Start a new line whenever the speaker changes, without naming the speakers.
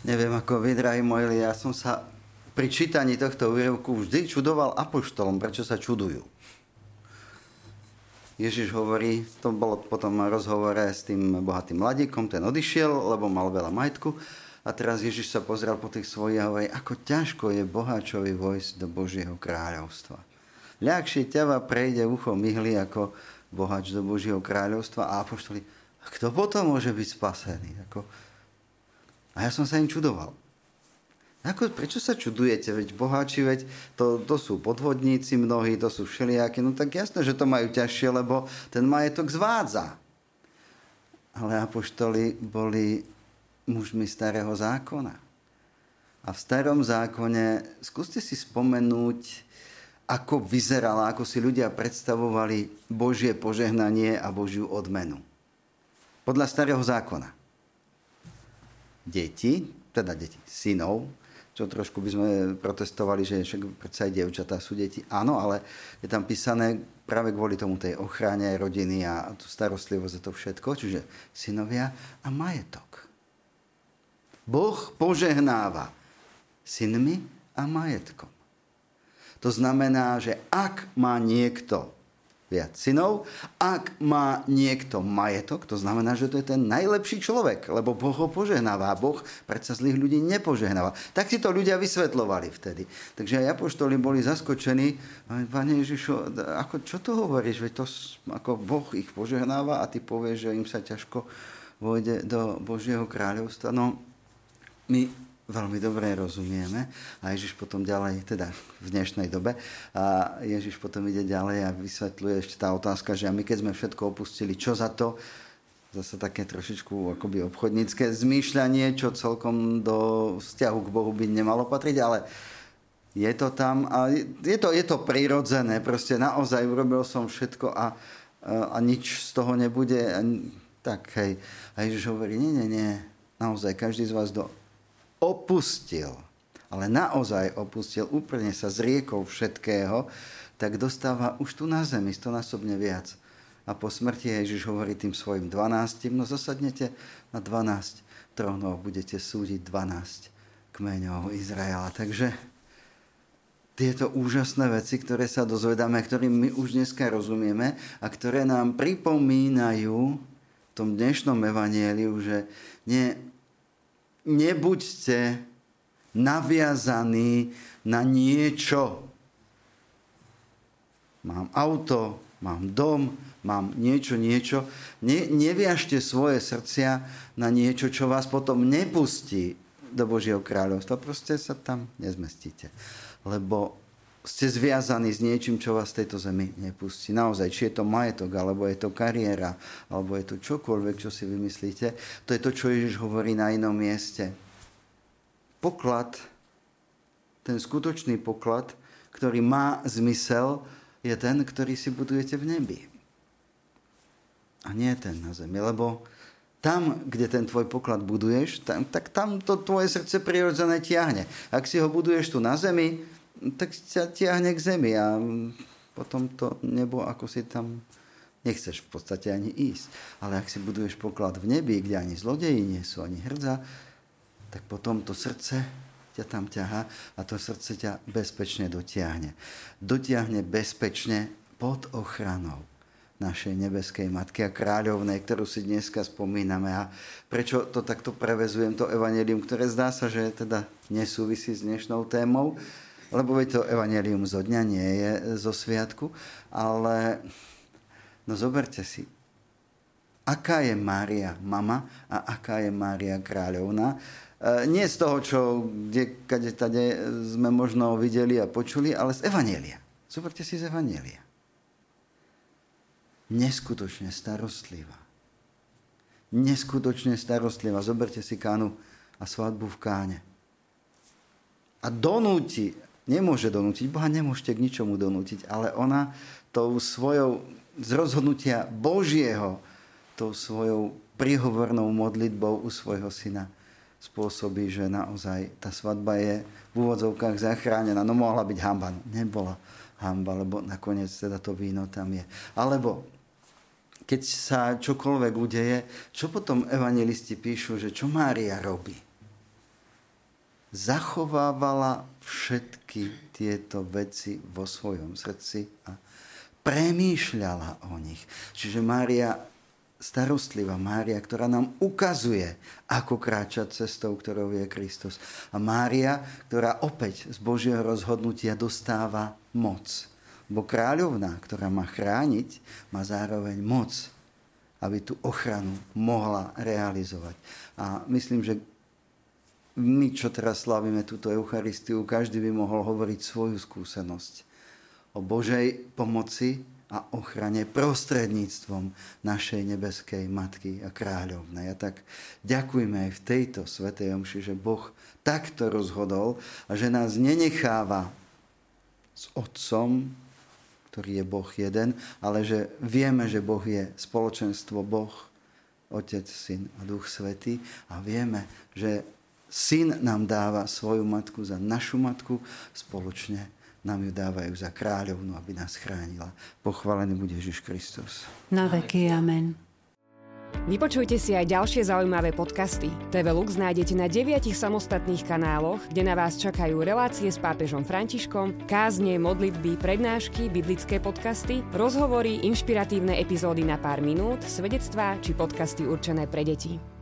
Neviem, ako vy, drahí moji, ja som sa pri čítaní tohto úrivku vždy čudoval apoštolom, prečo sa čudujú. Ježiš hovorí, to bolo potom rozhovore s tým bohatým mladíkom, ten odišiel, lebo mal veľa majetku. A teraz Ježiš sa pozrel po tých svojich a hovorí, ako ťažko je boháčovi vojsť do Božieho kráľovstva. Ľahšie ťava prejde ucho myhly ako bohač do Božieho kráľovstva a apoštoli, kto potom môže byť spasený? Ako, a ja som sa im čudoval. Ako, prečo sa čudujete? Veď boháči, veď to, to sú podvodníci mnohí, to sú všelijakí. No tak jasné, že to majú ťažšie, lebo ten majetok zvádza. Ale apoštoli boli mužmi starého zákona. A v starom zákone, skúste si spomenúť, ako vyzerala, ako si ľudia predstavovali Božie požehnanie a Božiu odmenu. Podľa starého zákona deti, teda deti, synov, čo trošku by sme protestovali, že však predsa aj dievčatá sú deti. Áno, ale je tam písané práve kvôli tomu tej ochrane rodiny a tú starostlivosť a to všetko, čiže synovia a majetok. Boh požehnáva synmi a majetkom. To znamená, že ak má niekto viac synov. Ak má niekto majetok, to znamená, že to je ten najlepší človek, lebo Boh ho požehnáva. Boh predsa zlých ľudí nepožehnáva. Tak si to ľudia vysvetlovali vtedy. Takže aj apoštoli boli zaskočení. Pane Ježišu, ako, čo to hovoríš? Veď to, ako Boh ich požehnáva a ty povieš, že im sa ťažko vojde do Božieho kráľovstva. No, my veľmi dobre rozumieme. A Ježiš potom ďalej, teda v dnešnej dobe, a Ježiš potom ide ďalej a vysvetľuje ešte tá otázka, že a my keď sme všetko opustili, čo za to? Zase také trošičku akoby obchodnícke zmýšľanie, čo celkom do vzťahu k Bohu by nemalo patriť, ale je to tam a je to, je to prirodzené. Proste naozaj urobil som všetko a, a nič z toho nebude. Tak hej. A Ježiš hovorí, nie, nie, nie. Naozaj, každý z vás do opustil, ale naozaj opustil, úplne sa zriekol všetkého, tak dostáva už tu na zemi stonásobne viac. A po smrti Ježiš hovorí tým svojim 12, no zasadnete na 12 trónov, budete súdiť 12 kmeňov Izraela. Takže tieto úžasné veci, ktoré sa dozvedáme, ktorým my už dneska rozumieme a ktoré nám pripomínajú v tom dnešnom evanieliu, že nie, nebuďte naviazaní na niečo. Mám auto, mám dom, mám niečo, niečo. Ne, neviažte svoje srdcia na niečo, čo vás potom nepustí do Božieho kráľovstva. Proste sa tam nezmestíte. Lebo ste zviazaní s niečím, čo vás z tejto zemi nepustí. Naozaj, či je to majetok, alebo je to kariéra, alebo je to čokoľvek, čo si vymyslíte, to je to, čo Ježiš hovorí na inom mieste. Poklad, ten skutočný poklad, ktorý má zmysel, je ten, ktorý si budujete v nebi. A nie ten na zemi, lebo tam, kde ten tvoj poklad buduješ, tam, tak tam to tvoje srdce prirodzené tiahne. Ak si ho buduješ tu na zemi, tak ťa tiahne k zemi a potom to nebo, ako si tam nechceš v podstate ani ísť. Ale ak si buduješ poklad v nebi, kde ani zlodeji nie sú, ani hrdza, tak potom to srdce ťa tam ťaha a to srdce ťa bezpečne dotiahne. Dotiahne bezpečne pod ochranou našej nebeskej Matky a kráľovnej, ktorú si dneska spomíname. A prečo to takto prevezujem, to evanelium, ktoré zdá sa, že teda nesúvisí s dnešnou témou, lebo veď to evanelium zo dňa nie je zo sviatku, ale no zoberte si, aká je Mária mama a aká je Mária kráľovna. E, nie z toho, čo kde, kade, tade sme možno videli a počuli, ale z Evanielia. Zoberte si z Evanielia. Neskutočne starostlivá. Neskutočne starostlivá. Zoberte si kánu a svadbu v káne. A donúti nemôže donútiť. Boha nemôžete k ničomu donútiť, ale ona tou svojou z rozhodnutia Božieho, tou svojou prihovornou modlitbou u svojho syna spôsobí, že naozaj tá svadba je v úvodzovkách zachránená. No mohla byť hamba. No, nebola hamba, lebo nakoniec teda to víno tam je. Alebo keď sa čokoľvek udeje, čo potom evangelisti píšu, že čo Mária robí? Zachovávala všetky tieto veci vo svojom srdci a premýšľala o nich. Čiže Mária starostlivá Mária, ktorá nám ukazuje, ako kráčať cestou, ktorou je Kristus. A Mária, ktorá opäť z Božieho rozhodnutia dostáva moc. Bo kráľovná, ktorá má chrániť, má zároveň moc, aby tú ochranu mohla realizovať. A myslím, že my, čo teraz slavíme túto Eucharistiu, každý by mohol hovoriť svoju skúsenosť o Božej pomoci, a ochrane prostredníctvom našej nebeskej Matky a Kráľovnej. A tak ďakujme aj v tejto Svetej Omši, že Boh takto rozhodol a že nás nenecháva s Otcom, ktorý je Boh jeden, ale že vieme, že Boh je spoločenstvo Boh, Otec, Syn a Duch Svetý a vieme, že Syn nám dáva svoju matku za našu matku spoločne nám ju dávajú za kráľovnu, aby nás chránila. Pochválený bude Ježiš Kristus.
Na veky, amen.
Vypočujte si aj ďalšie zaujímavé podcasty. TV Lux nájdete na deviatich samostatných kanáloch, kde na vás čakajú relácie s pápežom Františkom, kázne, modlitby, prednášky, biblické podcasty, rozhovory, inšpiratívne epizódy na pár minút, svedectvá či podcasty určené pre deti.